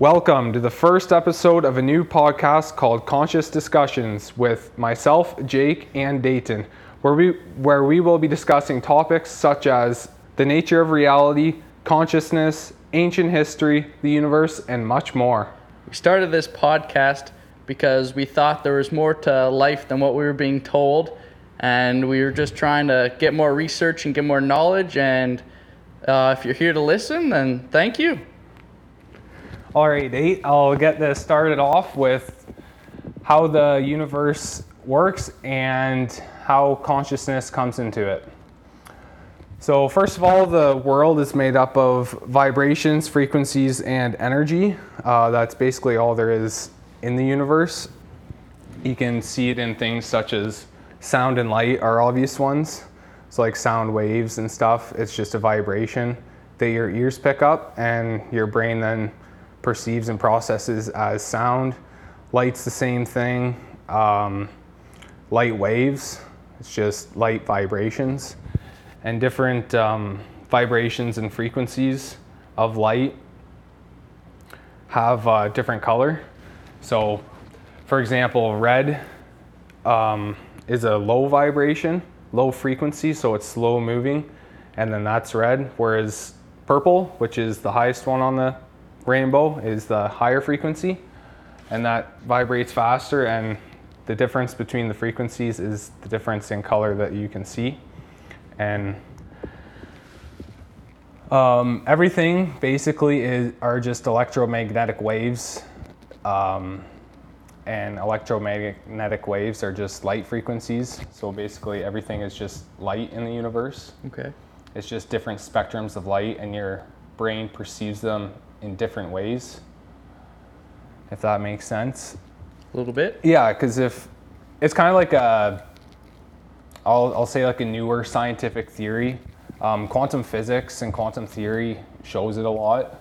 Welcome to the first episode of a new podcast called Conscious Discussions with myself, Jake, and Dayton, where we, where we will be discussing topics such as the nature of reality, consciousness, ancient history, the universe, and much more. We started this podcast because we thought there was more to life than what we were being told, and we were just trying to get more research and get more knowledge. And uh, if you're here to listen, then thank you. All right, eight. I'll get this started off with how the universe works and how consciousness comes into it. So, first of all, the world is made up of vibrations, frequencies, and energy. Uh, that's basically all there is in the universe. You can see it in things such as sound and light are obvious ones. So, like sound waves and stuff, it's just a vibration that your ears pick up, and your brain then perceives and processes as sound. Light's the same thing. Um, light waves, it's just light vibrations. And different um, vibrations and frequencies of light have a different color. So, for example, red um, is a low vibration, low frequency, so it's slow moving, and then that's red. Whereas purple, which is the highest one on the rainbow, is the higher frequency, and that vibrates faster. And the difference between the frequencies is the difference in color that you can see. And um, everything basically is, are just electromagnetic waves. Um, and electromagnetic waves are just light frequencies. So basically, everything is just light in the universe. Okay. It's just different spectrums of light, and your brain perceives them in different ways. If that makes sense. A little bit. Yeah, because if it's kind of like a, I'll, I'll say like a newer scientific theory. Um, quantum physics and quantum theory shows it a lot.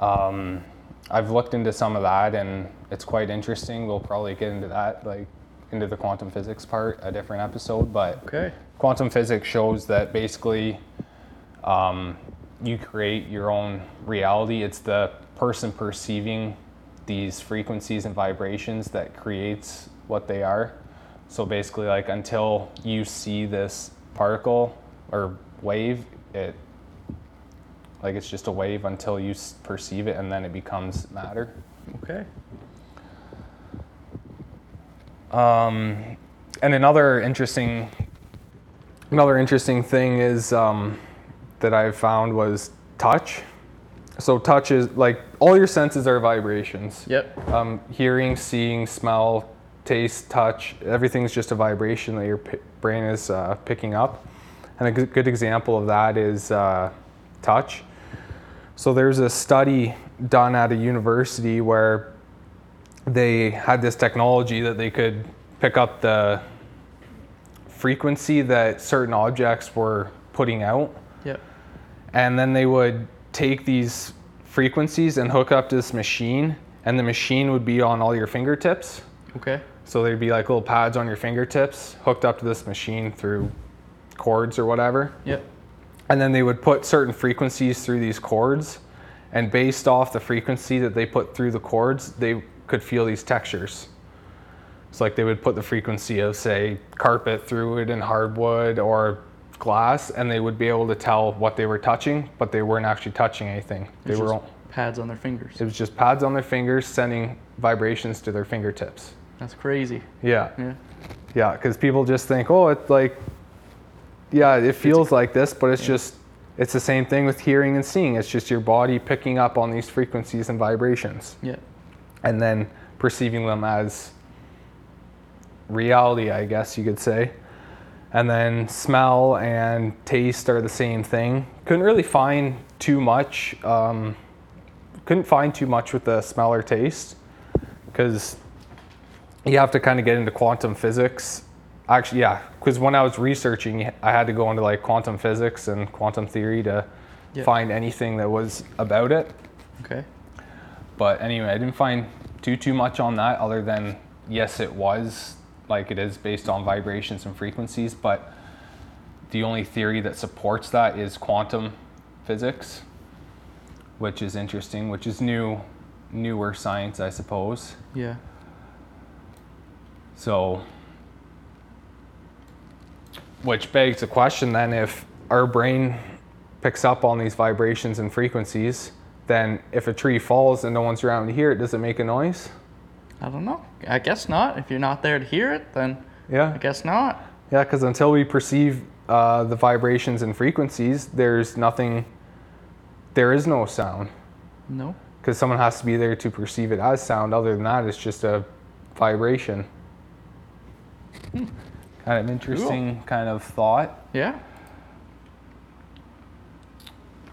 Um, I've looked into some of that and it's quite interesting. We'll probably get into that, like into the quantum physics part, a different episode. But Okay. quantum physics shows that basically um, you create your own reality. It's the person perceiving these frequencies and vibrations that creates what they are. So basically, like until you see this particle or wave, it like it's just a wave until you perceive it, and then it becomes matter. Okay. Um, and another interesting, another interesting thing is um, that I found was touch. So touch is like all your senses are vibrations. Yep. Um, hearing, seeing, smell, taste, touch, everything's just a vibration that your p- brain is uh, picking up. And a good, good example of that is uh, touch. So there's a study done at a university where they had this technology that they could pick up the frequency that certain objects were putting out. And then they would take these frequencies and hook up to this machine and the machine would be on all your fingertips Okay. so there'd be like little pads on your fingertips hooked up to this machine through cords or whatever Yep. and then they would put certain frequencies through these cords and based off the frequency that they put through the cords they could feel these textures so like they would put the frequency of say carpet through it and hardwood or glass and they would be able to tell what they were touching but they weren't actually touching anything they were all, pads on their fingers. it was just pads on their fingers sending vibrations to their fingertips That's crazy. yeah Yeah. yeah, because people just think, oh, it's like, yeah, it feels like this, but it's just, it's the same thing with hearing and seeing. It's just your body picking up on these frequencies and vibrations Yeah. and then perceiving them as reality, I guess you could say. And then smell and taste are the same thing. Couldn't really find too much. Um, couldn't find too much with the smell or taste because you have to kind of get into quantum physics. Actually, yeah, because when I was researching, I had to go into like quantum physics and quantum theory to Yeah. find anything that was about it. Okay. But anyway, I didn't find too too much on that other than yes, it was like it is based on vibrations and frequencies, but the only theory that supports that is quantum physics, which is interesting, which is new newer science, I suppose. Yeah. So, which begs the question then if our brain picks up on these vibrations and frequencies, then if a tree falls and no one's around to hear it, does it make a noise? I don't know. I guess not. If you're not there to hear it, then Yeah. I guess not. Yeah, because until we perceive uh, the vibrations and frequencies, there's nothing, there is no sound. No. Because someone has to be there to perceive it as sound. Other than that, it's just a vibration. Kind of interesting kind of thought. Yeah.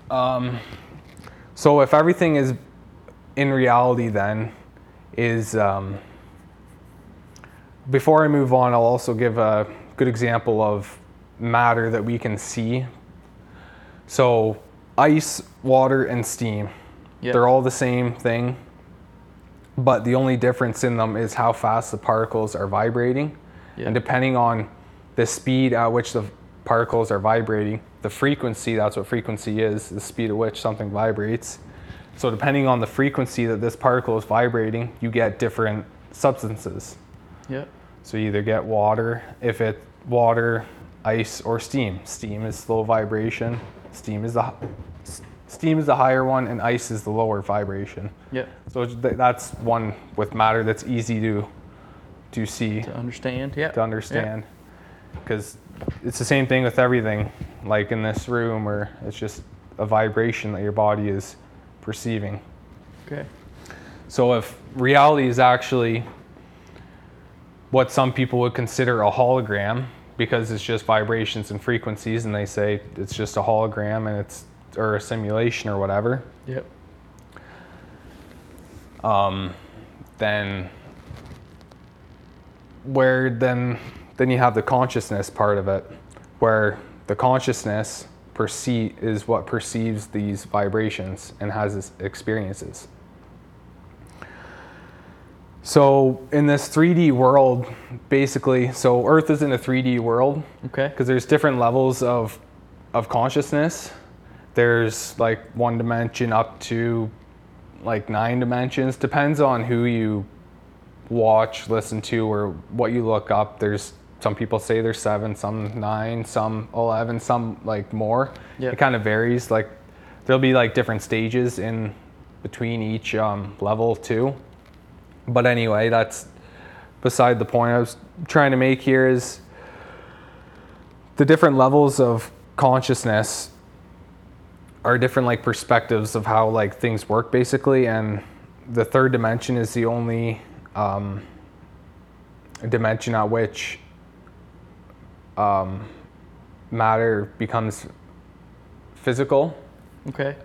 Um, so if everything is in reality, then is um, before I move on, I'll also give a good example of matter that we can see. So ice, water, and steam. Yeah. They're all the same thing, but the only difference in them is how fast the particles are vibrating. Yeah. And depending on the speed at which the particles are vibrating, the frequency, that's what frequency is, the speed at which something vibrates. So depending on the frequency that this particle is vibrating, you get different substances. Yeah. So you either get water, if it water, ice, or steam. Steam is slow vibration. Steam is the steam is the higher one, and ice is the lower vibration. Yeah. So that's one with matter that's easy to to see To understand. Yeah. to understand because it's the same thing with everything like in this room or it's just a vibration that your body is perceiving Okay. so if reality is actually what some people would consider a hologram because it's just vibrations and frequencies and they say it's just a hologram and it's or a simulation or whatever Yep. um, then where then then you have the consciousness part of it where the consciousness perceive is what perceives these vibrations and has its experiences. So in this 3d world basically so earth is in a 3d world. Okay. because there's different levels of of consciousness. There's like one dimension up to like nine dimensions. Depends on who you watch listen to or what you look up. There's some people say there's seven some nine some 11 some like more. It kind of varies. Like there'll be like different stages in between each um, level too. But anyway that's beside the point i was trying to make here is the different levels of consciousness are different like perspectives of how like things work basically. And the third dimension is the only um, dimension at which um, matter becomes physical Okay.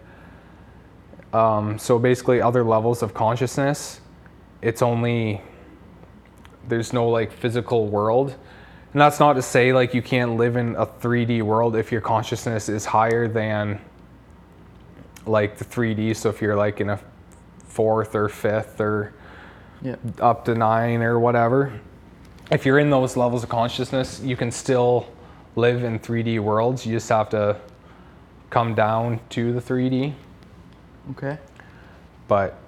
um, so basically other levels of consciousness it's only there's no like physical world and that's not to say like you can't live in a 3d world if your consciousness is higher than like the 3d so if you're like in a fourth or fifth or Yeah. up to nine or whatever if you're in those levels of consciousness you can still live in 3d worlds. You just have to come down to the 3d Okay. but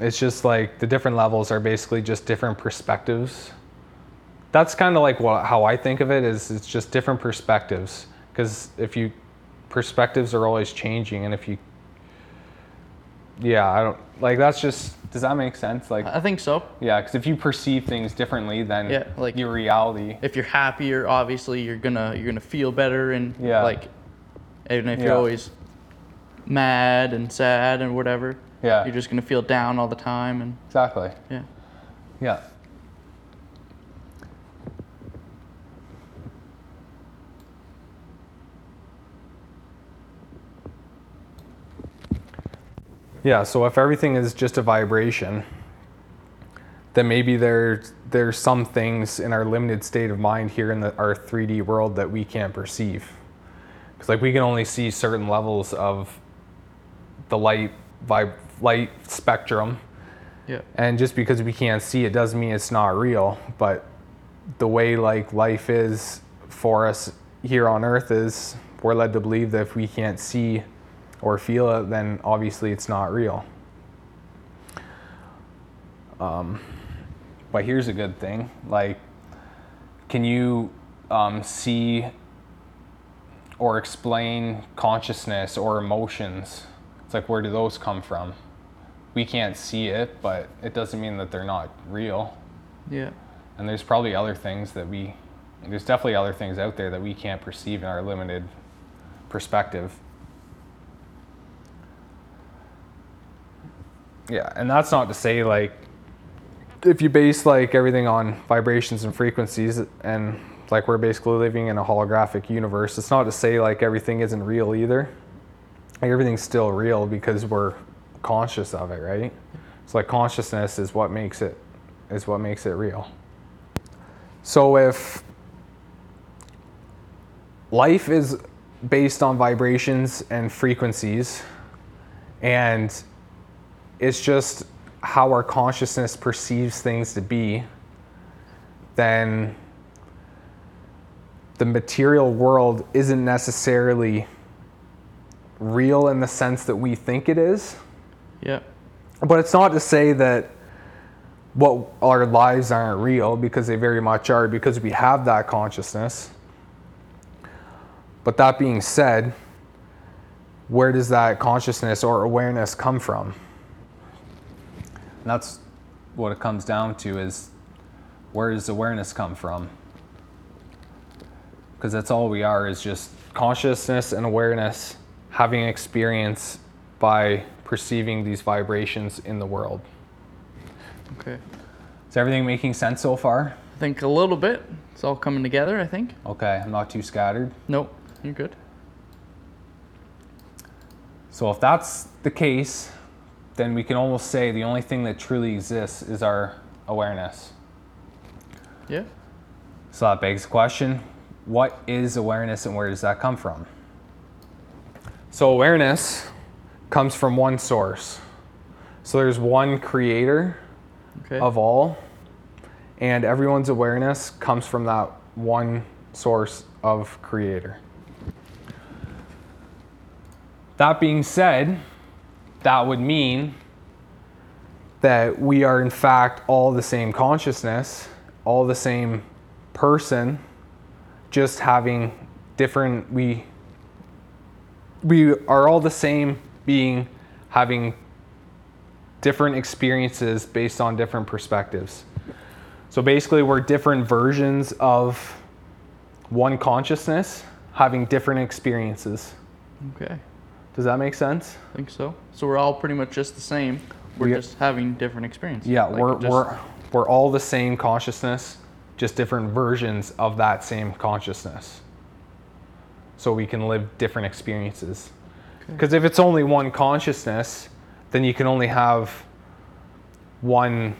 it's just like the different levels are basically just different perspectives. That's kind of like what, how i think of it is it's just different perspectives. Because if you perspectives are always changing and if you yeah i don't like that's just does that make sense like I think so. yeah because if you perceive things differently then Yeah, like- your reality If you're happier, obviously you're gonna you're gonna feel better and Yeah. like even if you're always mad and sad and whatever, yeah you're just gonna feel down all the time and exactly yeah. yeah Yeah, so if everything is just a vibration, then maybe there's there's some things in our limited state of mind here in the, our 3D world that we can't perceive. Because like we can only see certain levels of the light vib- light spectrum, Yeah. and just because we can't see it doesn't mean it's not real. But the way like life is for us here on Earth is we're led to believe that if we can't see or feel it, then obviously it's not real. Um, but here's a good thing. Like, can you um, see or explain consciousness or emotions? It's like, where do those come from? We can't see it, but it doesn't mean that they're not real. Yeah. And there's probably other things that we, there's definitely other things out there that we can't perceive in our limited perspective. Yeah, and that's not to say like if you base like everything on vibrations and frequencies and like we're basically living in a holographic universe, it's not to say like everything isn't real either. Like everything's still real because we're conscious of it, right? So like consciousness is what makes it is what makes it real. So if life is based on vibrations and frequencies and it's just how our consciousness perceives things to be, then the material world isn't necessarily real in the sense that we think it is. Yeah. But it's not to say that what our lives aren't real because they very much are because we have that consciousness. But that being said, where does that consciousness or awareness come from? And that's what it comes down to is where does awareness come from? Because that's all we are is just consciousness and awareness having experience by perceiving these vibrations in the world. Okay. Is everything making sense so far? I think a little bit. It's all coming together, I think. Okay, I'm not too scattered. Nope. You're good. So if that's the case, then we can almost say the only thing that truly exists is our awareness. Yeah. So that begs the question what is awareness and where does that come from? So, awareness comes from one source. So, there's one creator Okay. of all, and everyone's awareness comes from that one source of creator. That being said, that would mean that we are in fact all the same consciousness, all the same person, just having different we we are all the same being having different experiences based on different perspectives. So basically we're different versions of one consciousness having different experiences. Okay. Does that make sense? I think so. So we're all pretty much just the same. We're We- just having different experiences. Yeah, Like, we're, just- we're, we're all the same consciousness, just different versions of that same consciousness. So we can live different experiences. Okay. Because if it's only one consciousness, then you can only have one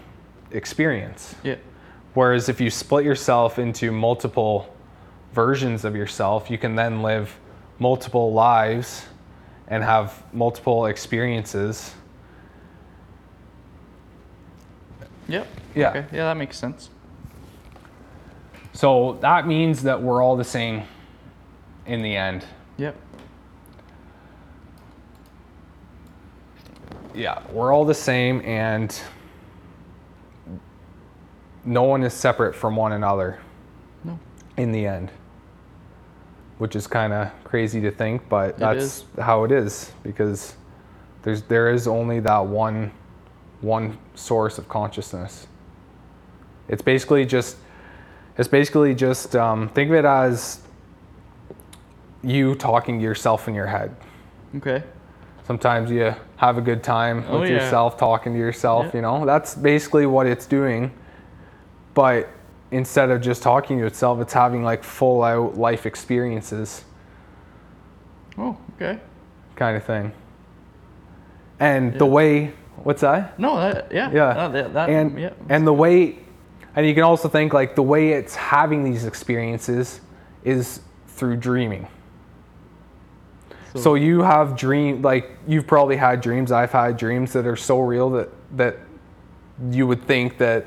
experience. Yeah. Whereas if you split yourself into multiple versions of yourself, you can then live multiple lives and have multiple experiences. Yep. Yeah. Okay. Yeah, that makes sense. So that means that we're all the same in the end. Yep. Yeah, we're all the same and no one is separate from one another No. in the end. Which is kind of crazy to think, but It that's is. how it is because there's there is only that one one source of consciousness. It's basically just it's basically just um, think of it as you talking to yourself in your head. Okay. Sometimes you have a good time Oh, with yeah. yourself, talking to yourself, Yeah. you know? That's basically what it's doing. But instead of just talking to itself, it's having like full out life experiences Oh, okay. kind of thing. And the way, what's that? No, that yeah. Yeah. That, that, that- and yeah. and the way and you can also think like the way it's having these experiences is through dreaming. So you have dream like you've probably had dreams. I've had dreams that are so real that that you would think that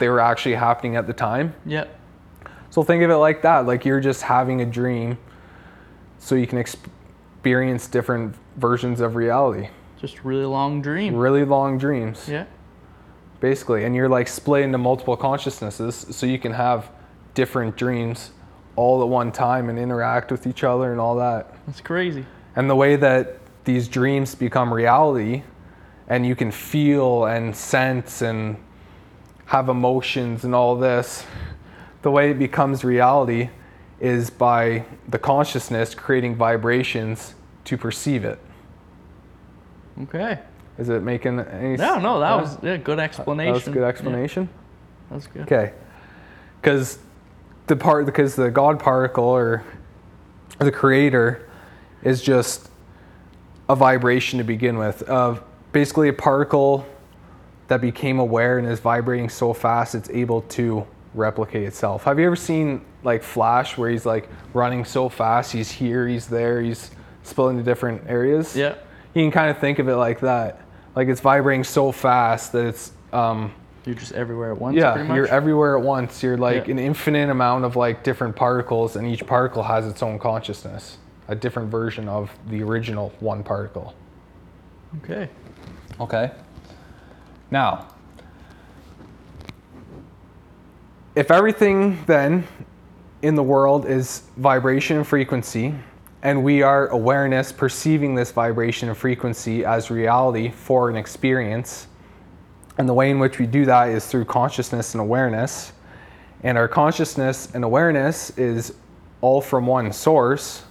they were actually happening at the time. yeah. So think of it like that. Like you're just having a dream, so you can experience different versions of reality. Just really long dream. Really long dreams. Yeah. basically, and you're like split into multiple consciousnesses, so you can have different dreams all at one time and interact with each other and all that. That's crazy. And the way that these dreams become reality, and you can feel and sense and have emotions and all this, the way it becomes reality is by the consciousness creating vibrations to perceive it. Okay. Is it making any No, no, that was yeah, good explanation. That was a good explanation. Yeah, that was good. Okay. Because the part, because the God particle or the creator is just a vibration to begin with. Of basically a particle that became aware and is vibrating so fast it's able to replicate itself. Have you ever seen like Flash where he's like running so fast, he's here, he's there, he's spilling to different areas? Yeah. You can kind of think of it like that. Like it's vibrating so fast that it's um, You're just everywhere at once. yeah, pretty much? you're everywhere at once. You're like Yeah. an infinite amount of like different particles, and each particle has its own consciousness, a different version of the original one particle. Okay. Okay. Now, if everything then in the world is vibration and frequency, and we are awareness perceiving this vibration and frequency as reality for an experience, and the way in which we do that is through consciousness and awareness, and our consciousness and awareness is all from one source,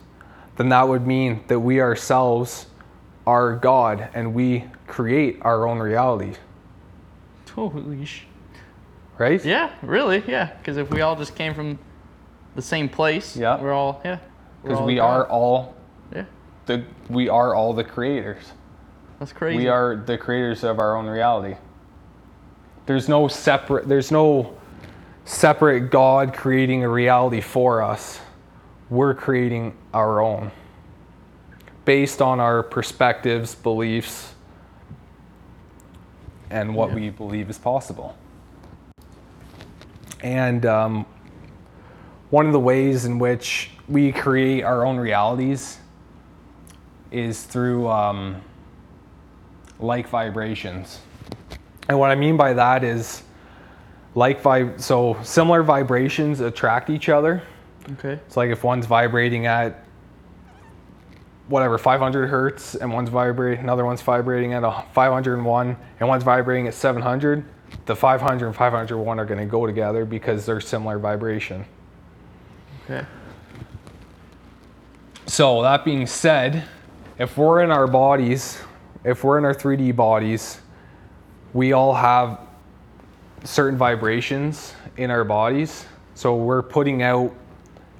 then that would mean that we ourselves are God and we create our own reality, Holy sh. right? Yeah, really, yeah. Because if we all just came from the same place, Yeah. we're all yeah. Because we God. are all Yeah, the we are all the creators. that's crazy. We are the creators of our own reality. There's no separate there's no separate God creating a reality for us. We're creating our own based on our perspectives, beliefs, and what Yeah. we believe is possible. And um, one of the ways in which we create our own realities is through um, like vibrations. And what I mean by that is like vib so similar vibrations attract each other. Okay. It's like if one's vibrating at whatever 500 hertz and one's vibrating another one's vibrating at a 501 and one's vibrating at 700 the 500 and 501 are going to go together because they're similar vibration Okay. So, that being said, if we're in our bodies, if we're in our 3D bodies, we all have certain vibrations in our bodies. So, we're putting out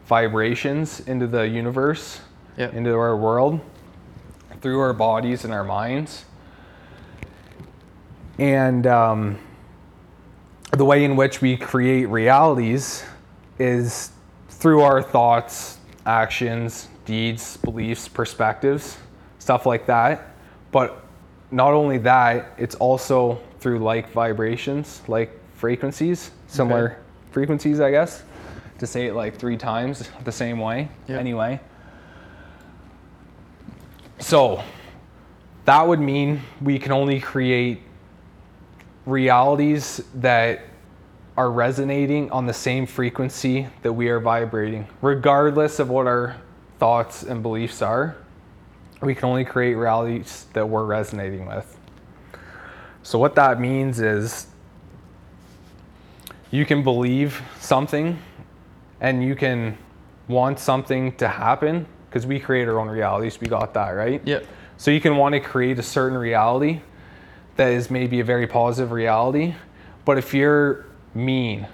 vibrations into the universe, Yep. into our world, through our bodies and our minds. And um, the way in which we create realities is through our thoughts, actions, deeds, beliefs, perspectives, stuff like that. But not only that, it's also through like vibrations, like frequencies, similar Okay. frequencies, I guess, to say it like three times the same way. Yep. Anyway. So that would mean we can only create realities that are resonating on the same frequency that we are vibrating, regardless of what our thoughts and beliefs are. We can only create realities that we're resonating with. So, what that means is you can believe something and you can want something to happen because we create our own realities. We got that, right? Yep. So you can want to create a certain reality that is maybe a very positive reality, but if you're mean,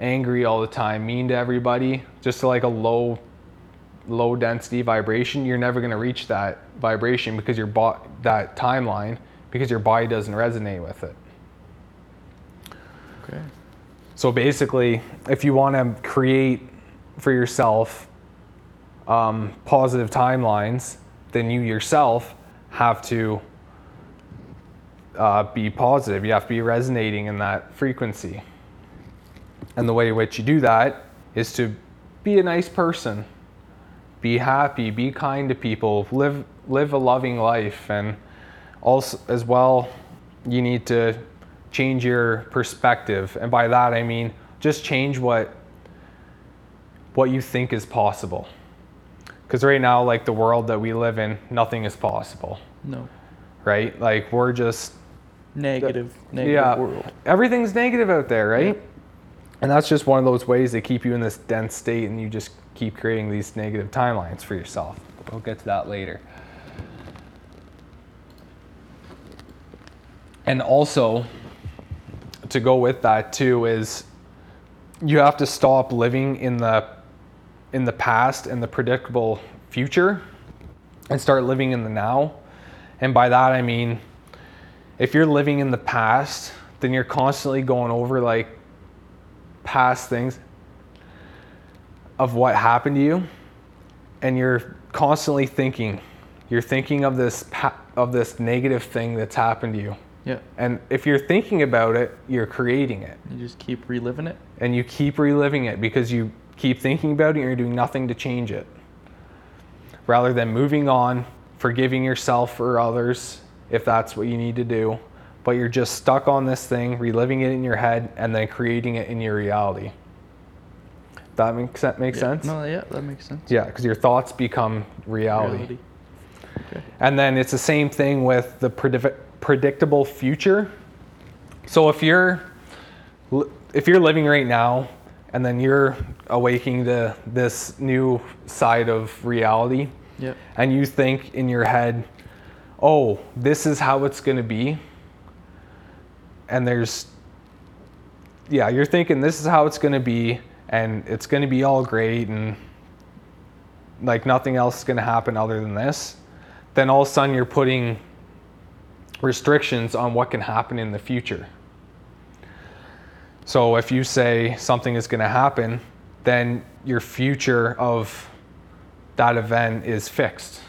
angry all the time, mean to everybody, just like a low low density vibration, you're never going to reach that vibration because your bo- that timeline because your body doesn't resonate with it. Okay. So basically, if you want to create for yourself um, positive timelines, then you yourself have to uh, be positive. You have to be resonating in that frequency. And the way in which you do that is to be a nice person, be happy, be kind to people, live live a loving life, and also as well, you need to change your perspective. And by that I mean just change what what you think is possible. Cuz right now like the world that we live in, nothing is possible, No. right? Like we're just Negative. Negative yeah, world. everything's negative out there, right? Yeah. And that's just one of those ways they keep you in this dense state and you just keep creating these negative timelines for yourself. We'll get to that later. And also, to go with that too is you have to stop living in the in the past and the predictable future and start living in the now. And by that I mean if you're living in the past, then you're constantly going over like past things of what happened to you and you're constantly thinking you're thinking of this pa- of this negative thing that's happened to you Yeah. and if you're thinking about it you're creating it You just keep reliving it. and you keep reliving it because you keep thinking about it and you're doing nothing to change it rather than moving on forgiving yourself or others if that's what you need to do but you're just stuck on this thing reliving it in your head and then creating it in your reality that makes sense make Yeah. sense No, yeah, that makes sense. yeah because your thoughts become reality. Reality. Okay. And then it's the same thing with the prediv- predictable future. So if you're if you're living right now and then you're awaking to this new side of reality Yeah. and you think in your head, "Oh, this is how it's going to be." And there's yeah, you're thinking this is how it's going to be and it's going to be all great and like nothing else is going to happen other than this, then all of a sudden you're putting restrictions on what can happen in the future. So if you say something is going to happen, then your future of that event is fixed.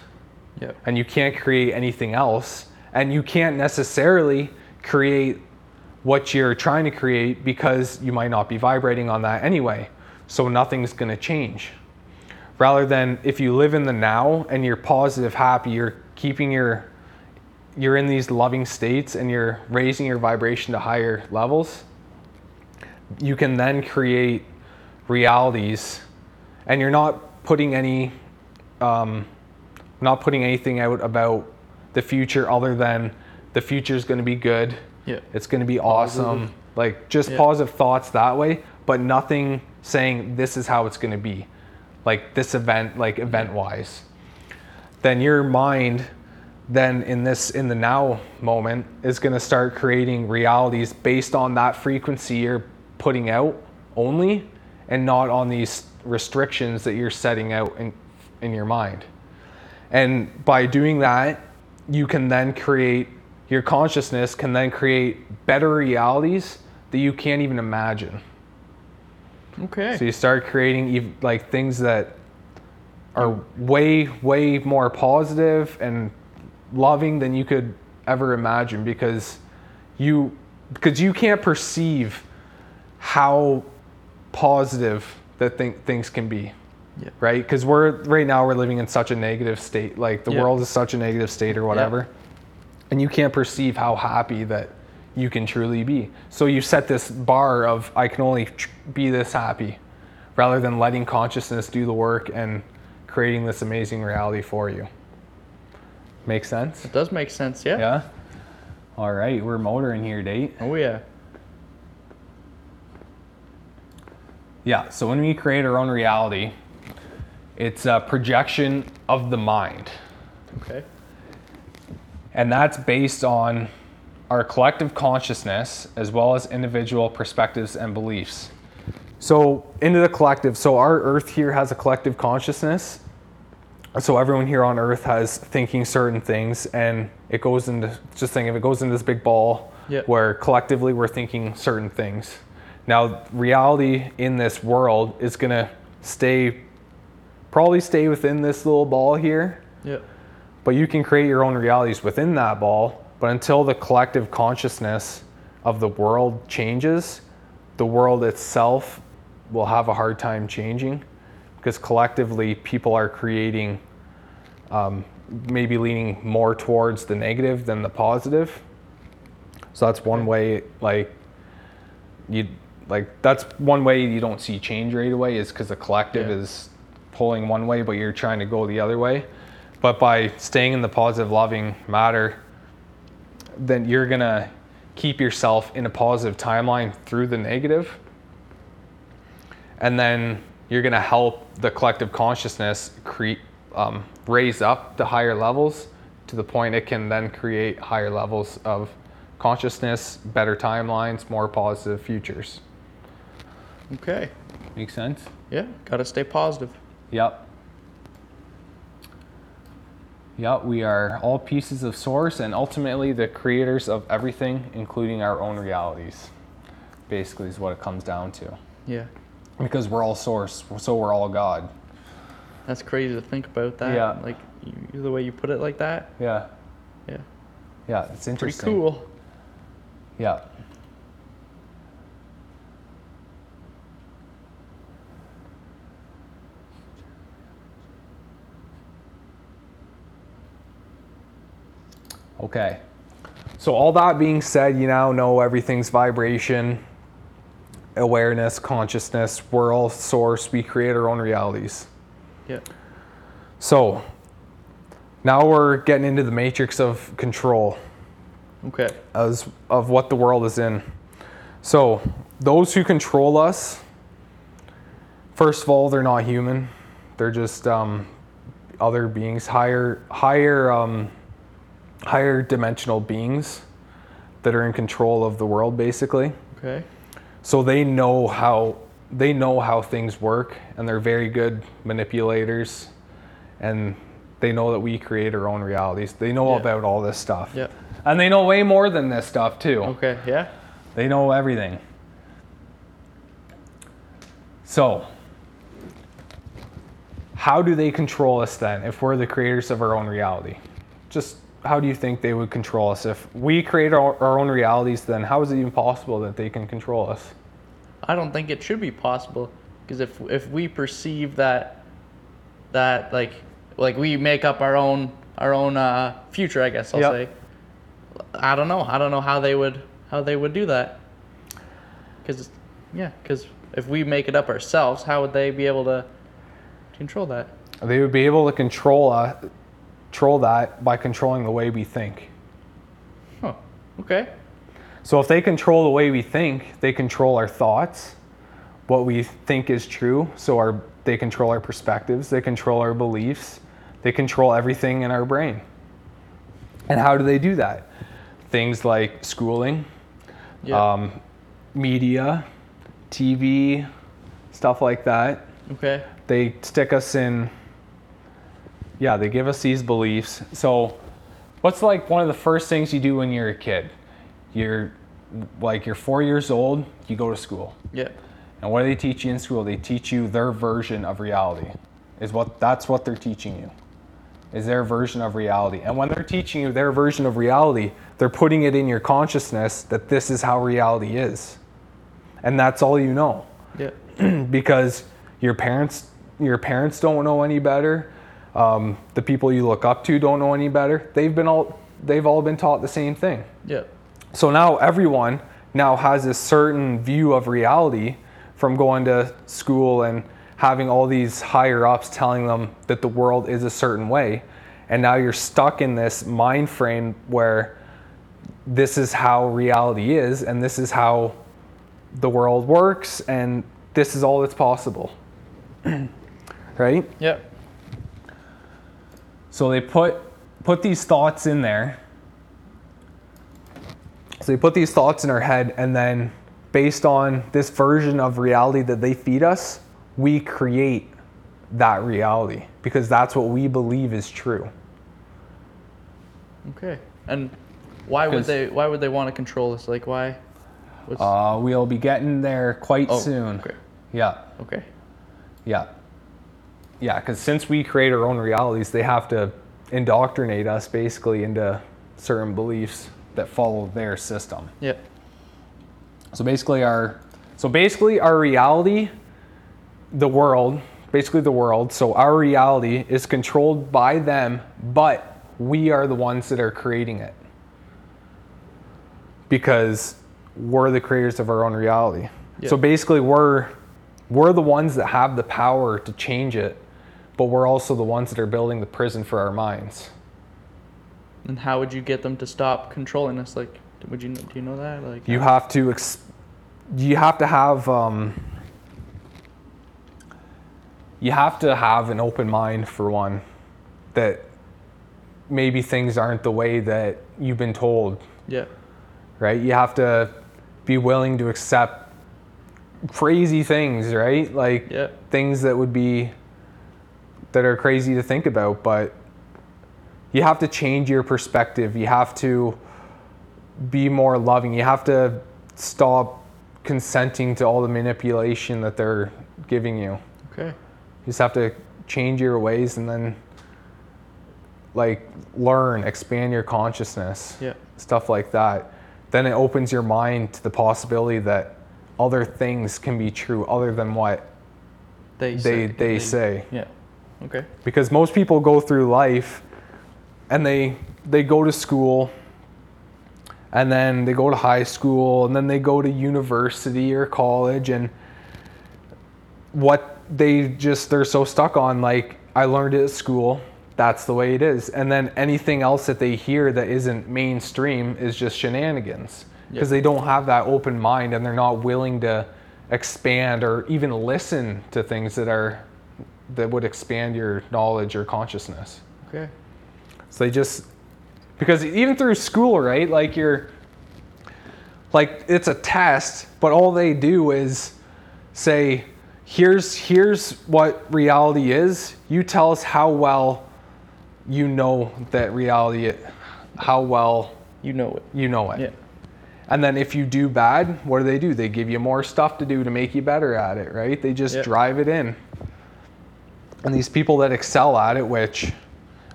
Yeah. And you can't create anything else. And you can't necessarily create what you're trying to create because you might not be vibrating on that anyway. So nothing's going to change rather than if you live in the now and you're positive happy you're keeping your you're in these loving states and you're raising your vibration to higher levels you can then create realities and you're not putting any um, not putting anything out about the future other than the future is going to be good. Yeah. it's going to be awesome. Like just Yeah. positive thoughts that way but nothing saying this is how it's going to be like this event like event wise then your mind then in this in the now moment is going to start creating realities based on that frequency you're putting out only and not on these restrictions that you're setting out in in your mind and by doing that you can then create your consciousness can then create better realities that you can't even imagine Okay. so you start creating like things that are way, way more positive and loving than you could ever imagine because you because you can't perceive how positive that th- things can be Yeah. right because we're right now we're living in such a negative state like the Yeah. world is such a negative state or whatever and you can't perceive how happy that you can truly be so you set this bar of i can only tr- be this happy rather than letting consciousness do the work and creating this amazing reality for you make sense It does make sense. Yeah. yeah all right we're motoring here date Oh yeah. Yeah, so when we create our own reality, it's a projection of the mind. Okay. And that's based on our collective consciousness as well as individual perspectives and beliefs. So, into the collective, so our earth here has a collective consciousness. So, everyone here on earth has thinking certain things, and it goes into just think if it goes into this big ball Yeah. where collectively we're thinking certain things. Now, reality in this world is going to stay, probably stay within this little ball here Yeah. but you can create your own realities within that ball. But until the collective consciousness of the world changes, the world itself will have a hard time changing because collectively people are creating, um, maybe leaning more towards the negative than the positive. So that's one way, like, you, like, that's one way you don't see change right away is because the collective Yeah. is pulling one way, but you're trying to go the other way. But by staying in the positive, loving matter, then you're gonna keep yourself in a positive timeline through the negative, and then you're gonna help the collective consciousness create um, raise up the higher levels to the point it can then create higher levels of consciousness, better timelines, more positive futures. Okay. Make sense? Yeah. Gotta stay positive. Yep. Yep, we are all pieces of source and ultimately the creators of everything, including our own realities. Basically, is what it comes down to. Yeah. Because we're all source, so we're all God. That's crazy to think about that. Yeah. Like you, the way you put it like that. Yeah, Yeah. yeah, it's interesting. Pretty cool. Yeah. Okay. So all that being said, you now know everything's vibration, awareness, consciousness. We're all source. We create our own realities. Yeah. So now we're getting into the matrix of control Okay. as of what the world is in. So, those who control us, first of all, they're not human. They're just um, other beings, higher, higher, um, higher dimensional beings that are in control of the world, basically. Okay. So they know how they know how things work, and they're very good manipulators, and they know that we create our own realities. They know Yeah. about all this stuff. Yeah. And they know way more than this stuff too. Okay. Yeah. They know everything. So, how do they control us then if we're the creators of our own reality? Just how do you think they would control us? If we create our, our own realities, then how is it even possible that they can control us? I don't think it should be possible because if if we perceive that that like like we make up our own our own uh, future, I guess I'll Yep. say. I don't know. I don't know how they would how they would do that. Because yeah, because if we make it up ourselves, how would they be able to control that? They would be able to control, uh, control that by controlling the way we think. Huh. Okay. So if they control the way we think, they control our thoughts, what we think is true. So our they control our perspectives, they control our beliefs, they control everything in our brain. And how do they do that? Things like schooling, Yeah. um, media, TV, stuff like that. okay. They stick us in. Yeah, they give us these beliefs. So, what's like one of the first things you do when you're a kid? You're like you're four years old. You go to school, Yeah. and what do they teach you in school? They teach you their version of reality. Is what that's what they're teaching you. Is their version of reality. And when they're teaching you their version of reality, they're putting it in your consciousness that this is how reality is. And that's all you know Yeah. because your parents your parents don't know any better. Um, the people you look up to don't know any better. They've been all they've all been taught the same thing. Yeah. So now everyone now has a certain view of reality from going to school and having all these higher ups telling them that the world is a certain way. And now you're stuck in this mind frame where this is how reality is and this is how the world works and this is all that's possible. right? Yeah. So they put put these thoughts in there. So they put these thoughts in our head and then based on this version of reality that they feed us, we create that reality because that's what we believe is true. Okay. And why would they why would they want to control us? Like why? Uh, we'll be getting there quite oh, soon. Okay. Yeah, Okay. yeah. Yeah, because since we create our own realities, they have to indoctrinate us basically into certain beliefs that follow their system. Yeah. So basically our so basically our reality, the world, basically the world, so our reality is controlled by them, but we are the ones that are creating it. because we're the creators of our own reality. Yeah. So basically, we're we're the ones that have the power to change it, but we're also the ones that are building the prison for our minds. And how would you get them to stop controlling us? Like, would you do you know that? Like, You have to ex- you have to have um, you have to have an open mind for one that maybe things aren't the way that you've been told yeah, right? You have to be willing to accept crazy things, right? Like Yeah. things that would be that are crazy to think about, but you have to change your perspective. You have to be more loving. You have to stop consenting to all the manipulation that they're giving you. okay, You just have to change your ways and then like learn, expand your consciousness yeah, stuff like that, then it opens your mind to the possibility that other things can be true other than what they they say, they say. yeah, okay, Because most people go through life and they they go to school and then they go to high school and then they go to university or college and what they just they're so stuck on like I learned it at school. That's the way it is. And then anything else that they hear that isn't mainstream is just shenanigans. Because Yeah. they don't have that open mind and they're not willing to expand or even listen to things that are that would expand your knowledge or consciousness okay, so they just because even through school, right? Like you're like it's a test, but all they do is say, "Here's here's what reality is. You tell us how well you know that reality, how well you know it. you know it." Yeah, And then if you do bad, what do they do? They give you more stuff to do to make you better at it, right? They just drive it in. And these people that excel at it, which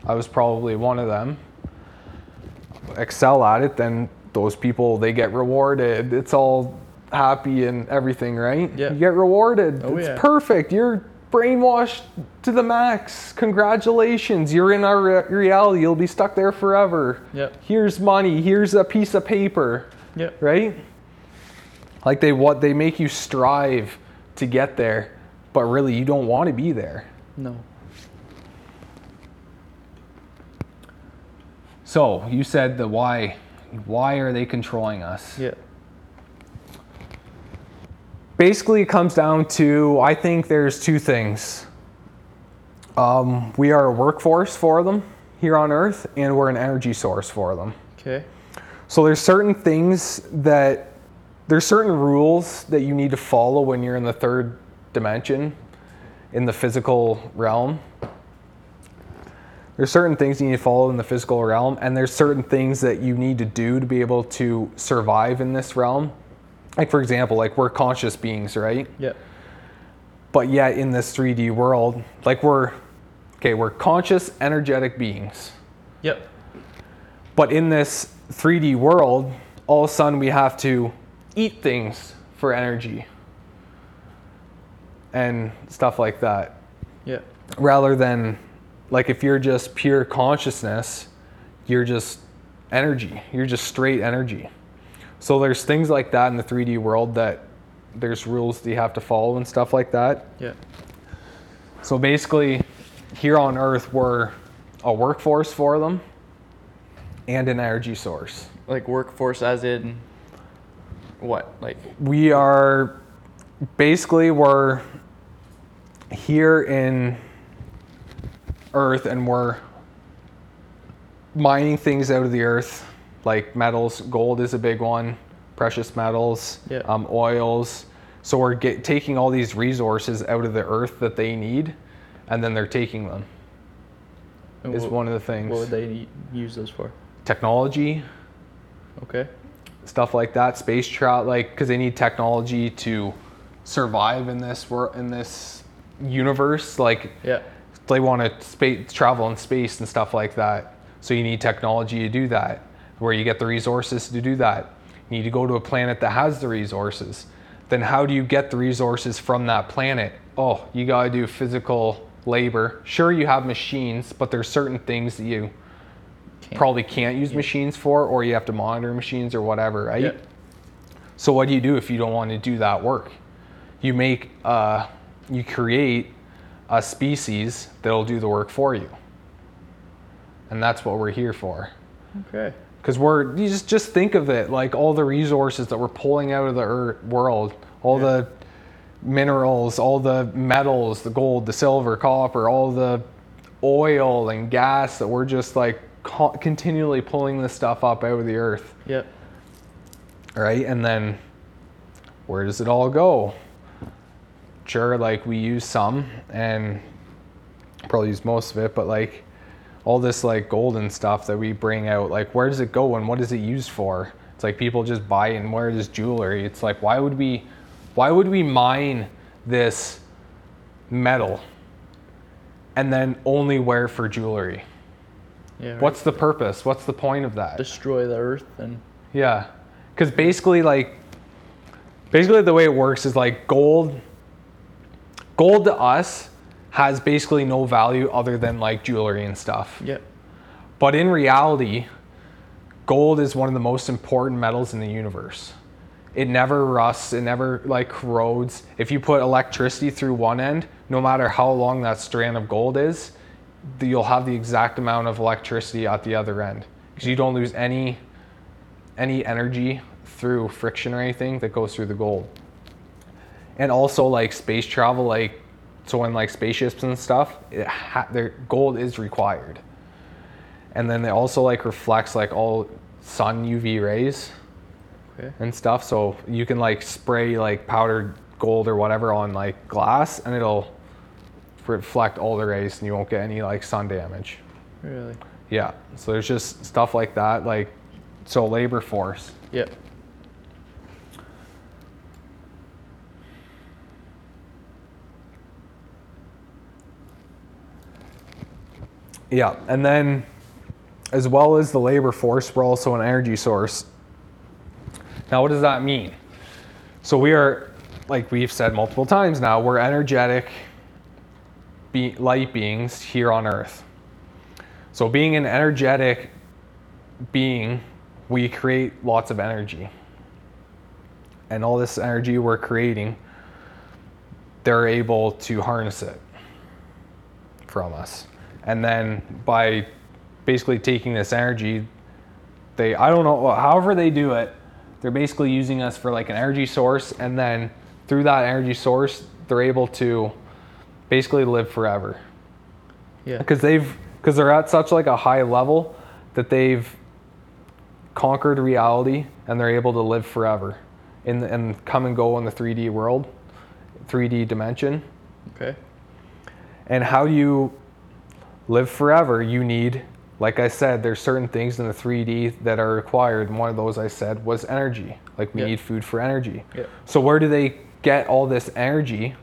I was probably one of them, excel at it, then those people they get rewarded. It's all happy and everything, right? Yeah. You get rewarded. Oh, it's yeah. perfect. You're brainwashed to the max. Congratulations. You're in our re- reality. You'll be stuck there forever. Yep. Here's money. Here's a piece of paper yeah, right? Like they what they make you strive to get there, but really you don't want to be there. No, So you said the why. Why are they controlling us? yeah, Basically, it comes down to I think there's two things. Um, we are a workforce for them here on Earth, and we're an energy source for them. okay, So there's certain things that there's certain rules that you need to follow when you're in the third dimension in the physical realm. There's certain things you need to follow in the physical realm and there's certain things that you need to do to be able to survive in this realm. Like for example, like we're conscious beings, right? yeah, But yet in this 3D world, like we're okay, we're conscious energetic beings. yep, But in this 3D world, all of a sudden we have to eat things for energy and stuff like that. yeah, Rather than, like, if you're just pure consciousness, you're just energy. You're just straight energy. So there's things like that in the 3D world that there's rules that you have to follow and stuff like that. yeah, So basically, here on Earth, we're a workforce for them and an energy source. like workforce as in what? Like, we are basically we're here in earth and we're mining things out of the earth like metals. Gold is a big one precious metals Yeah. um, oils. So we're get, taking all these resources out of the earth that they need and then they're taking them and is what, one of the things. what would they use those for? technology. Okay, stuff like that space travel like because they need technology to survive in this world in this universe like yeah, they want to space travel in space and stuff like that. So you need technology to do that where you get the resources to do that. You need to go to a planet that has the resources. Then how do you get the resources from that planet? Oh you got to do physical labor. Sure you have machines but there's certain things that you probably can't use machines for, or you have to monitor machines or whatever, right? Yep. So what do you do if you don't want to do that work? You make, uh, you create a species that'll do the work for you, and that's what we're here for. Okay. Because we're you just just think of it like all the resources that we're pulling out of the earth, world, all Yeah. the minerals, all the metals, the gold, the silver, copper, all the oil and gas that we're just like co- continually pulling this stuff up out of the earth, Yep. right? And then where does it all go? Sure, like we use some and probably use most of it, but like all this like golden stuff that we bring out, like where does it go and what is it used for? It's like people just buy and wear this jewelry. It's like why would we why would we mine this metal and then only wear for jewelry? Yeah. right. What's the purpose? What's the point of that? destroy the earth and Yeah, because basically, like, basically the way it works is like gold. Gold to us has basically no value other than like jewelry and stuff. yep. But in reality, gold is one of the most important metals in the universe. It never rusts, it never like corrodes. If you put electricity through one end, no matter how long that strand of gold is, you'll have the exact amount of electricity at the other end because you don't lose any any energy through friction or anything that goes through the gold. And also like space travel like so when like spaceships and stuff, it ha- their gold is required and then it also like reflects like all sun UV rays Okay. and stuff. So you can like spray like powdered gold or whatever on like glass, and it'll reflect all the rays, and you won't get any like sun damage. Really. Yeah. So there's just stuff like that, like so labor force. Yep. Yeah, and then as well as the labor force, we're also an energy source. Now, what does that mean? So we are, like we've said multiple times now, we're energetic be- light beings here on Earth. So being an energetic being, we create lots of energy. And all this energy we're creating, they're able to harness it from us. And then by basically taking this energy, they I don't know however they do it, they're basically using us for like an energy source and then through that energy source, they're able to basically live forever. Yeah. Because they've because they're at such like a high level that they've conquered reality and they're able to live forever in the, and come and go in the 3D world, 3D dimension. Okay. And how do you live forever? You need, like I said, there's certain things in the 3D that are required. And one of those I said was energy. Like we Yeah. need food for energy. Yeah. So where do they get all this energy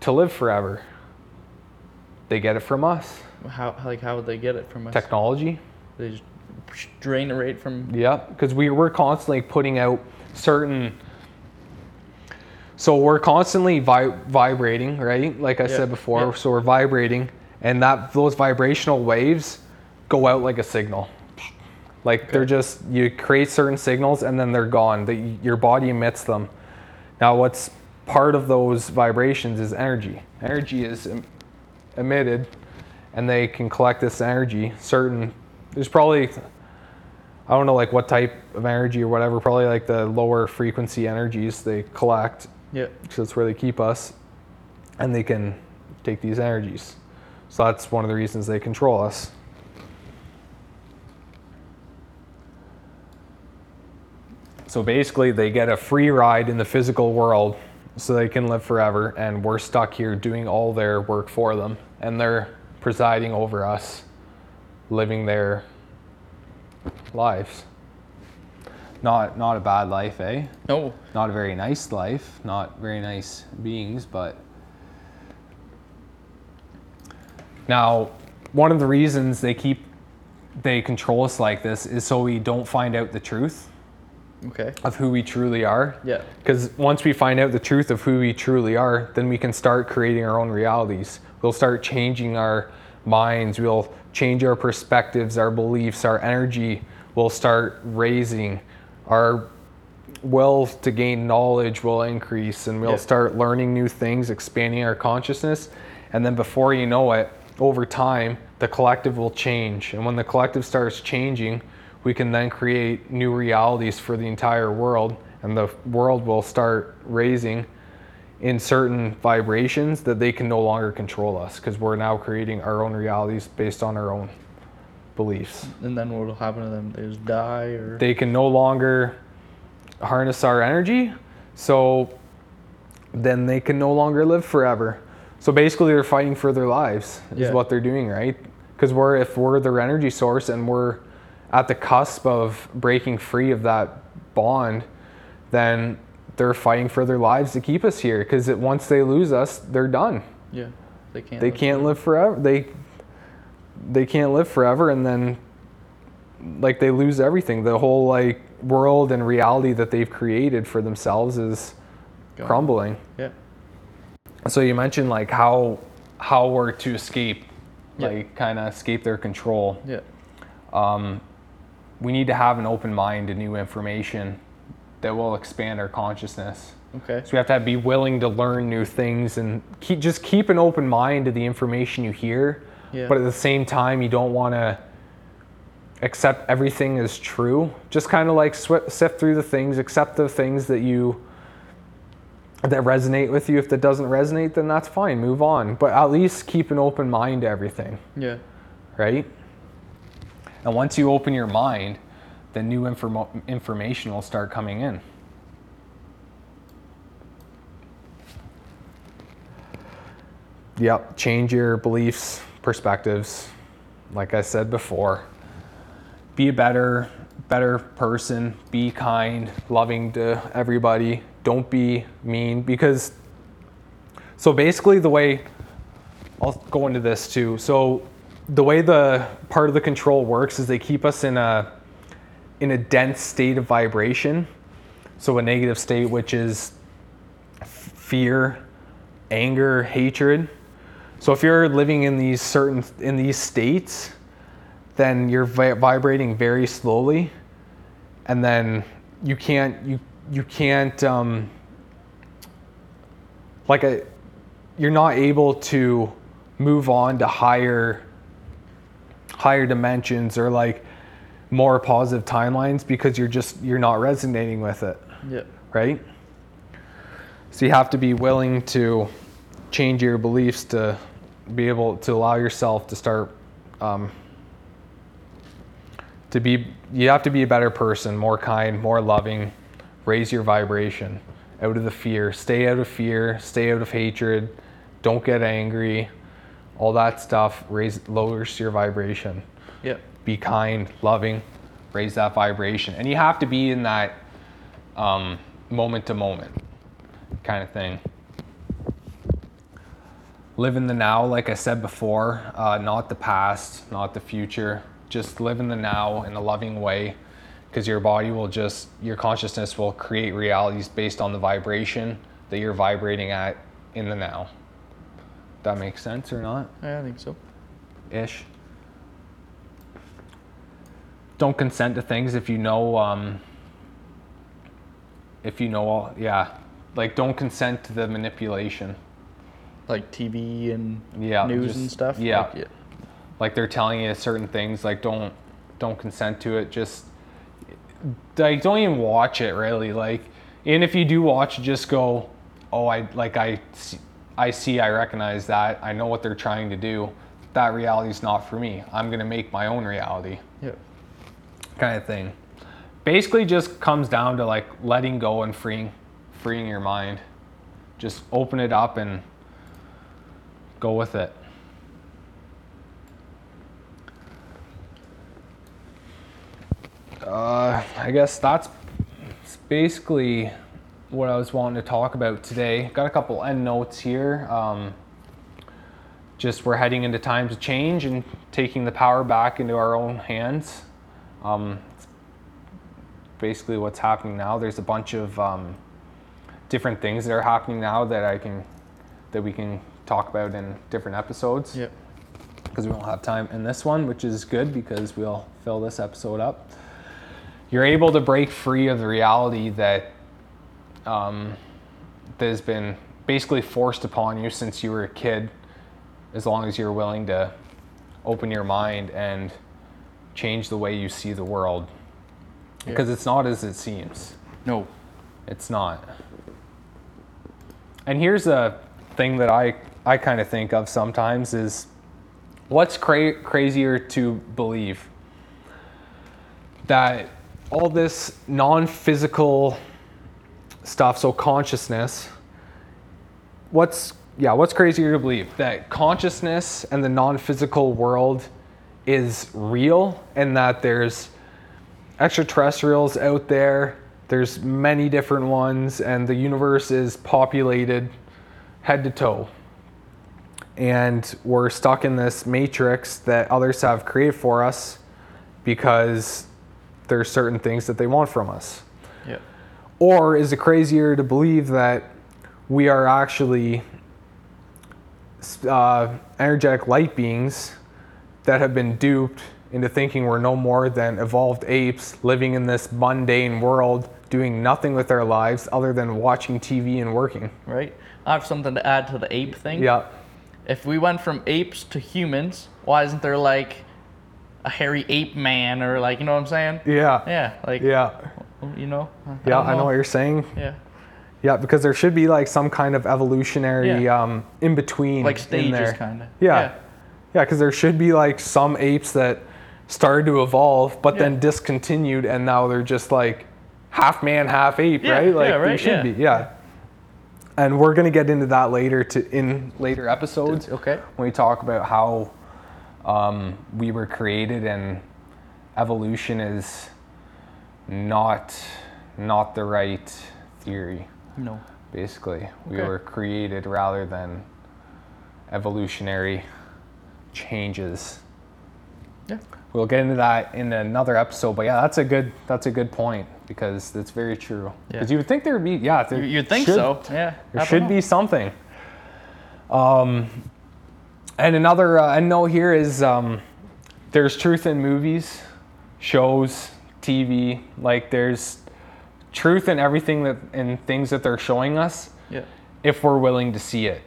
to live forever? They get it from us. How like how would they get it from us? Technology. They just drain it right from. Yeah, because we, we're constantly putting out certain. So we're constantly vi- vibrating, right? Like I Yeah, said before. So we're vibrating, and that those vibrational waves go out like a signal. Like they're just you create certain signals and then they're gone. That your body emits them. Now, what's part of those vibrations is energy. Energy is em- emitted, and they can collect this energy. Certain there's probably I don't know like what type of energy or whatever. Probably like the lower frequency energies they collect Yeah. because that's where they keep us, and they can take these energies. So that's one of the reasons they control us. So basically, they get a free ride in the physical world so they can live forever, and we're stuck here doing all their work for them, and they're presiding over us, living their lives. Not, not a bad life, eh? No. not a very nice life, not very nice beings, but now one of the reasons they keep they control us like this is so we don't find out the truth Okay. of who we truly are. Yeah. Because once we find out the truth of who we truly are, then we can start creating our own realities. We'll start changing our minds. We'll change our perspectives, our beliefs, our energy We'll start raising. Our wealth to gain knowledge will increase and we'll Yeah. start learning new things, expanding our consciousness. And then before you know it, over time, the collective will change. And when the collective starts changing, we can then create new realities for the entire world. And the world will start raising in certain vibrations that they can no longer control us because we're now creating our own realities based on our own beliefs. And then what will happen to them? They just die or They can no longer harness our energy, so then they can no longer live forever. So basically, they're fighting for their lives, is Yeah. what they're doing, right? Because we're if we're their energy source and we're at the cusp of breaking free of that bond, then they're fighting for their lives to keep us here. Because once they lose us, they're done. yeah, they can't. They can't live forever. They they can't live forever, and then like they lose everything. The whole like world and reality that they've created for themselves is Gone. crumbling. Yeah, So you mentioned like how how we're to escape, Yeah. like kind of escape their control. yeah, um, We need to have an open mind to new information that will expand our consciousness. okay, So we have to be willing to learn new things and keep, just keep an open mind to the information you hear. Yeah. But at the same time, you don't want to accept everything as true. Just kind of like swi sift through the things, accept the things that you that resonate with you. If that doesn't resonate, then that's fine. Move on. But at least keep an open mind to everything, yeah, right? And once you open your mind, then new informo- information will start coming in. Yep, change your beliefs, perspectives. Like I said before, be a better better person, be kind, loving to everybody. Don't be mean because so basically the way I'll go into this too. So the way the part of the control works is they keep us in a in a dense state of vibration. So a negative state which is fear, anger, hatred. So if you're living in these certain in these states, then you're vi- vibrating very slowly, and then you can't you you can't um, like a you're not able to move on to higher higher dimensions or like more positive timelines because you're just you're not resonating with it yeah, right? So you have to be willing to change your beliefs to be able to allow yourself to start um, to be. You have to be a better person, more kind, more loving. Raise your vibration out of the fear. Stay out of fear. Stay out of hatred. Don't get angry. All that stuff raise lowers your vibration yeah, be kind, loving, raise that vibration. And you have to be in that um, moment to moment kind of thing. Live in the now, like I said before, uh, not the past, not the future. Just live in the now in a loving way because your body will just, your consciousness will create realities based on the vibration that you're vibrating at in the now. That makes sense or not? yeah, I think so. ish. Don't consent to things if you know, um, if you know all, yeah, like don't consent to the manipulation. Like TV and Yeah, news just- and stuff. yeah. like, yeah, Like they're telling you certain things, like don't, don't consent to it. Just, like don't even watch it really. Like, and if you do watch, just go, oh, I like I, I see, I recognize that. I know what they're trying to do. That reality is not for me. I'm gonna make my own reality. yeah, kind of thing. Basically, just comes down to like letting go and freeing, freeing your mind. Just open it up and go with it. Uh, I guess that's basically what I was wanting to talk about today. Got a couple end notes here. Um, just we're heading into times of change and taking the power back into our own hands. Um, basically what's happening now. There's a bunch of um, different things that are happening now that I can that we can talk about in different episodes. yeah, because we don't have time in this one, which is good because we'll fill this episode up. You're able to break free of the reality that um, that has been basically forced upon you since you were a kid, as long as you're willing to open your mind and change the way you see the world. Because it's not as it seems. No. It's not. And here's a thing that I, I kind of think of sometimes is what's cra- crazier to believe? That all this non physical stuff, so consciousness, what's yeah, what's crazier to believe? That consciousness and the non physical world is real and that there's extraterrestrials out there. There's many different ones, and the universe is populated head to toe. And we're stuck in this matrix that others have created for us because there's certain things that they want from us. Yeah. Or is it crazier to believe that we are actually uh, energetic light beings that have been duped into thinking we're no more than evolved apes living in this mundane world, doing nothing with our lives other than watching TV and working? Right. I have something to add to the ape thing. Yeah. If we went from apes to humans, why isn't there like a hairy ape man or like you know what I'm saying? Yeah. Yeah. Like Yeah. you know. Yeah, don't I know what you're saying. Yeah. Yeah, because there should be like some kind of evolutionary Yeah. um, in between. Like stages, kind of. Yeah. Yeah, because there should be like some apes that started to evolve, but then discontinued, and now they're just like half man, half ape, Yeah, right? Like yeah, they right, should yeah. be, yeah. And we're gonna get into that later to in later episodes Okay. when we talk about how um, we were created and evolution is not not the right theory No. basically. We Okay. were created rather than evolutionary changes. Yeah. We'll get into that in another episode, but yeah, that's a good that's a good point because that's very true. Because Yeah. you would think there would be yeah, there You- You'd think should- so. Yeah. There should know. be something. Um, and another uh, note here is um, there's truth in movies, shows, TV. Like there's truth in everything that in things that they're showing us Yeah. if we're willing to see it.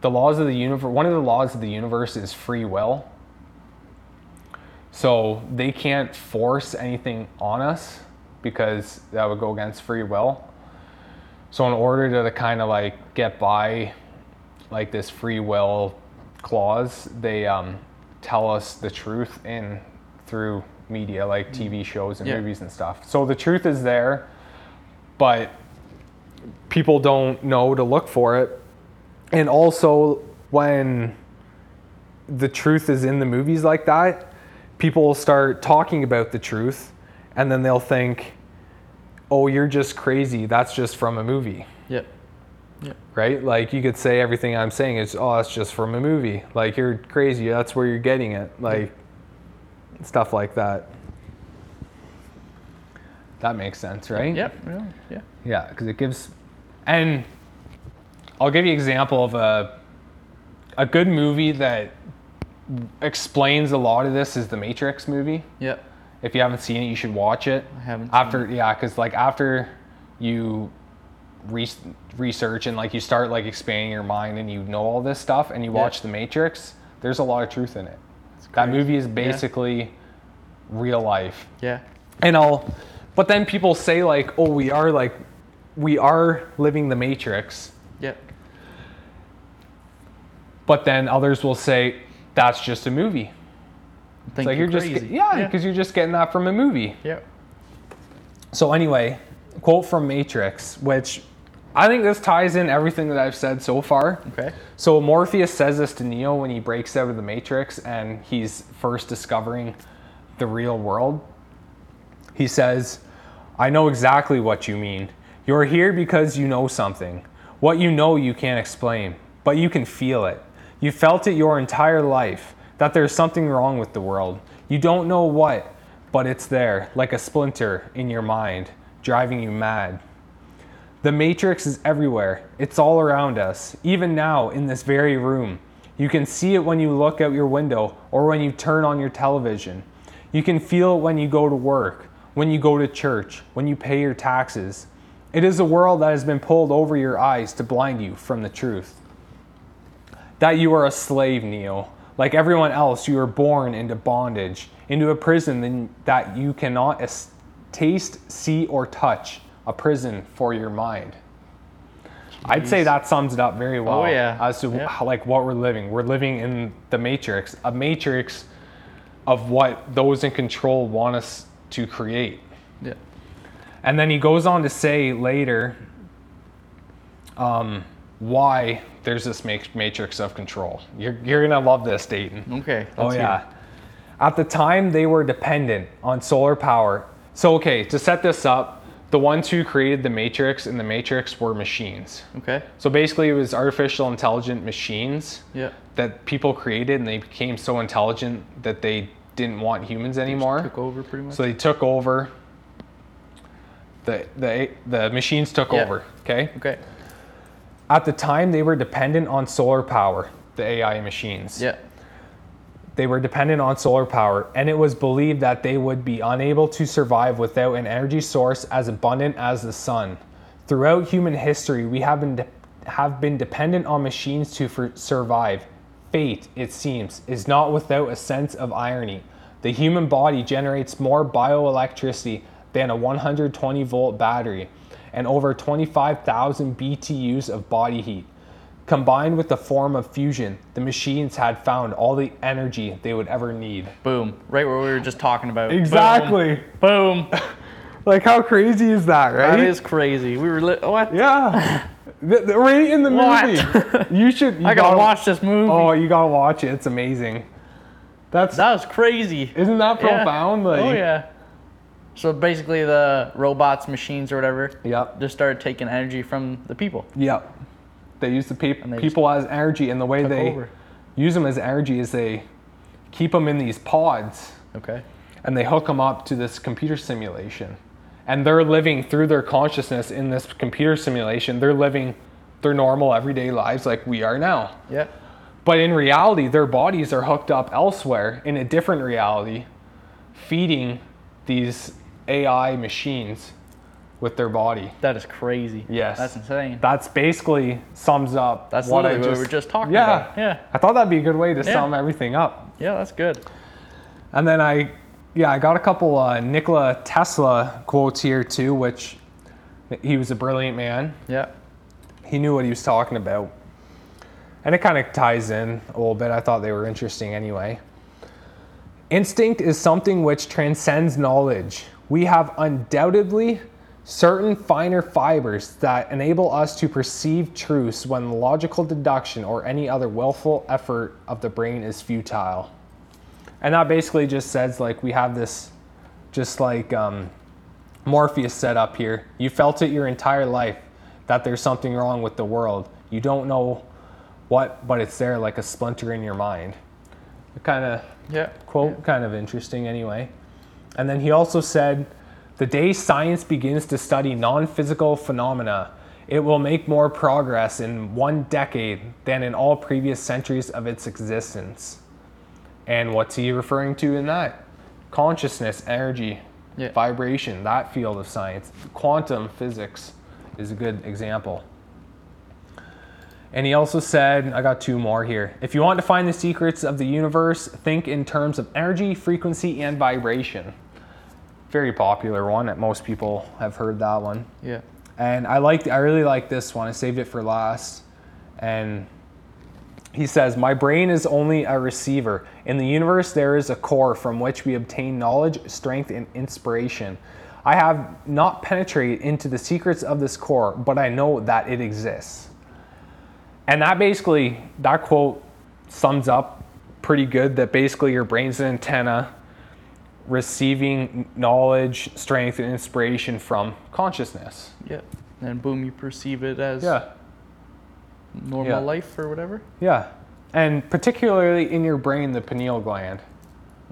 The laws of the universe, one of the laws of the universe is free will. So they can't force anything on us because that would go against free will. So in order to kind of like get by like this free will clause, they um, tell us the truth in through media like TV shows and Yeah. movies and stuff. So the truth is there, but people don't know to look for it. And also when the truth is in the movies like that, people will start talking about the truth and then they'll think, "Oh, you're just crazy. That's just from a movie." Yeah. Right? Like you could say everything I'm saying is, oh, that's just from a movie. Like you're crazy. That's where you're getting it. Like stuff like that. That makes sense, right? Yeah. Yeah. Yeah, because it gives, and I'll give you an example of a a good movie that explains a lot of this is the Matrix movie. Yeah. If you haven't seen it, you should watch it. I haven't. seen After yeah, because like after you re- research and like you start like expanding your mind and you know all this stuff and you Yeah. watch The Matrix, there's a lot of truth in it. That movie is basically real life. Yeah. And I'll, but then people say like, oh, we are like, we are living the Matrix. Yeah. But then others will say that's just a movie. Think It's like you're you're just yeah, because you're just getting that from a movie. Yeah. So anyway, quote from Matrix, which I think this ties in everything that I've said so far. Okay. So Morpheus says this to Neo when he breaks out of the Matrix and he's first discovering the real world. He says, I know exactly what you mean. You're here because you know something. What you know you can't explain, but you can feel it. You felt it your entire life that there's something wrong with the world. You don't know what, but it's there, like a splinter in your mind, driving you mad. The Matrix is everywhere. It's all around us, even now in this very room. You can see it when you look out your window or when you turn on your television. You can feel it when you go to work, when you go to church, when you pay your taxes. It is a world that has been pulled over your eyes to blind you from the truth. That you are a slave, Neo. Like everyone else, you are born into bondage, into a prison that you cannot taste, see, or touch, a prison for your mind. I'd say that sums it up very well Oh, yeah. as to Yeah. how, like what we're living. We're living in the matrix, a matrix of what those in control want us to create. Yeah. And then he goes on to say later um, why there's this matrix of control. You're, you're going to love this, Dayton. Okay. Oh, let's hear yeah. At the time, they were dependent on solar power. So, okay, to set this up, the ones who created the matrix and the matrix were machines. Okay. So basically, it was artificial intelligent machines Yeah. that people created, and they became so intelligent that they didn't want humans anymore. Took over pretty much. So they took over. The the the machines took Yeah. over. Okay. okay. At the time, they were dependent on solar power. The AI machines. Yeah. They were dependent on solar power, and it was believed that they would be unable to survive without an energy source as abundant as the sun. Throughout human history, we have been de- have been dependent on machines to for- survive. Fate, it seems, is not without a sense of irony. The human body generates more bioelectricity than a 120 volt battery and over 25,000 BTUs of body heat. Combined with the form of fusion, the machines had found all the energy they would ever need. Boom. Right where we were just talking about. Exactly. Boom. Boom. Like, how crazy is that, right? That is crazy. We were li- what? Yeah. Th- th- right in the What? movie. You should. You I gotta watch this movie. Oh, you gotta watch it. It's amazing. That's That was crazy. isn't that Yeah. profound? Oh, like, Oh yeah. So basically, the robots, machines, or whatever, Yep. just started taking energy from the people. Yep. They use the peop they people as energy, and the way they over. use them as energy is they keep them in these pods. Okay. and they hook them up to this computer simulation. And they're living through their consciousness in this computer simulation. They're living their normal everyday lives like we are now. Yeah. But in reality, their bodies are hooked up elsewhere in a different reality, feeding these AI machines with their body. That is crazy. Yes. That's insane. That's basically sums up That's what I just we were just talking yeah. about. Yeah. I thought that'd be a good way to Yeah. sum everything up. Yeah, that's good. And then I, yeah, I got a couple uh, Nikola Tesla quotes here too, which he was a brilliant man. Yeah. He knew what he was talking about. And it kind of ties in a little bit. I thought they were interesting anyway. Instinct is something which transcends knowledge. We have undoubtedly certain finer fibers that enable us to perceive truths when logical deduction or any other willful effort of the brain is futile. And that basically just says like we have this, just like um, Morpheus set up here. You felt it your entire life that there's something wrong with the world. You don't know what, but it's there like a splinter in your mind. Kind of Yeah. quote, kind of interesting anyway. And then he also said, The day science begins to study non physical phenomena, it will make more progress in one decade than in all previous centuries of its existence. And what's he referring to in that? Consciousness, energy, Yeah. vibration, that field of science. Quantum physics is a good example. And he also said, I got two more here. If you want to find the secrets of the universe, think in terms of energy, frequency, and vibration. Very popular one that most people have heard that one. Yeah. And I liked I really like this one. I saved it for last. And he says, My brain is only a receiver. In the universe, there is a core from which we obtain knowledge, strength, and inspiration. I have not penetrated into the secrets of this core, but I know that it exists. And that basically, that quote sums up pretty good that basically your brain's an antenna receiving knowledge, strength, and inspiration from consciousness. Yeah. And boom, you perceive it as Yeah. normal Yeah. life or whatever. Yeah. And particularly in your brain, the pineal gland,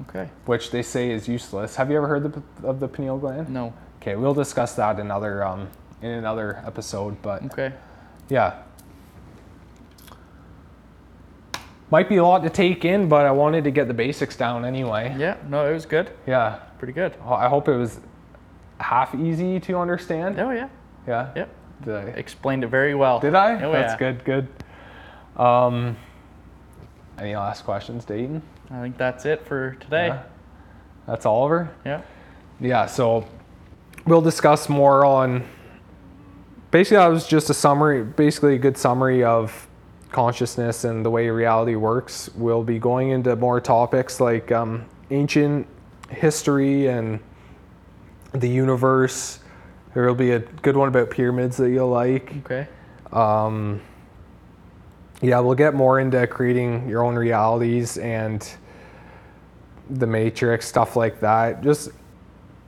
Okay. which they say is useless. Have you ever heard the, of the pineal gland? No. Okay, we'll discuss that in another um, in another episode. But Okay. yeah. Might be a lot to take in, but I wanted to get the basics down anyway. Yeah, no, it was good. Yeah. Pretty good. I hope it was half easy to understand. Oh, yeah. Yeah. Yep. Did I? Explained it very well. Did I? Oh, That's yeah. good. Good. Um, any last questions, Dayton? I think that's it for today. Yeah. That's Oliver. Yeah. Yeah, so we'll discuss more on. Basically, that was just a summary, basically a good summary of consciousness and the way reality works. We'll be going into more topics like um, ancient history and the universe. There will be a good one about pyramids that you'll like. Okay. Um, yeah, we'll get more into creating your own realities and the matrix stuff like that. Just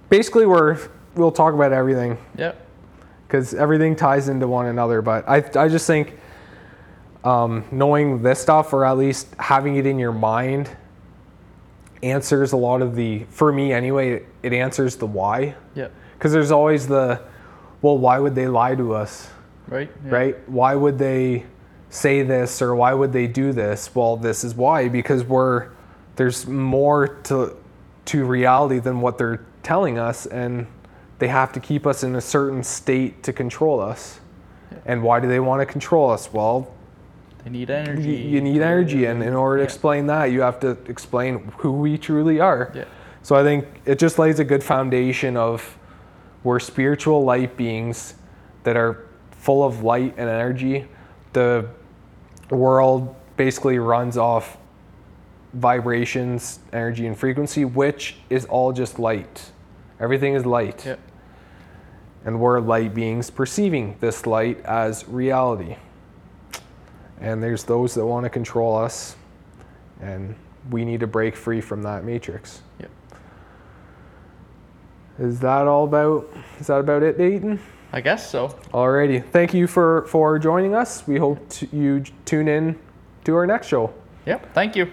basically, we're we'll talk about everything Yep. because everything ties into one another. But I I just think um, knowing this stuff or at least having it in your mind answers a lot of the for me anyway. It answers the why Yep. because there's always the well, why would they lie to us? Right. Yeah. right? Why would they say this or why would they do this? Well, this is why because we're there's more to to reality than what they're telling us and they have to keep us in a certain state to control us. And why do they want to control us? Well, They need you, energy. you need energy and in order to Yeah. explain that, you have to explain who we truly are. Yeah. So I think it just lays a good foundation of we're spiritual light beings that are full of light and energy. The world basically runs off vibrations, energy, and frequency, which is all just light. Everything is light. Yep. And we're light beings perceiving this light as reality. And there's those that want to control us, and we need to break free from that matrix. Yep. Is that all about? Is that about it, Dayton? I guess so. Alrighty. Thank you for for joining us. We hope to, you tune in to our next show. Yep. Thank you.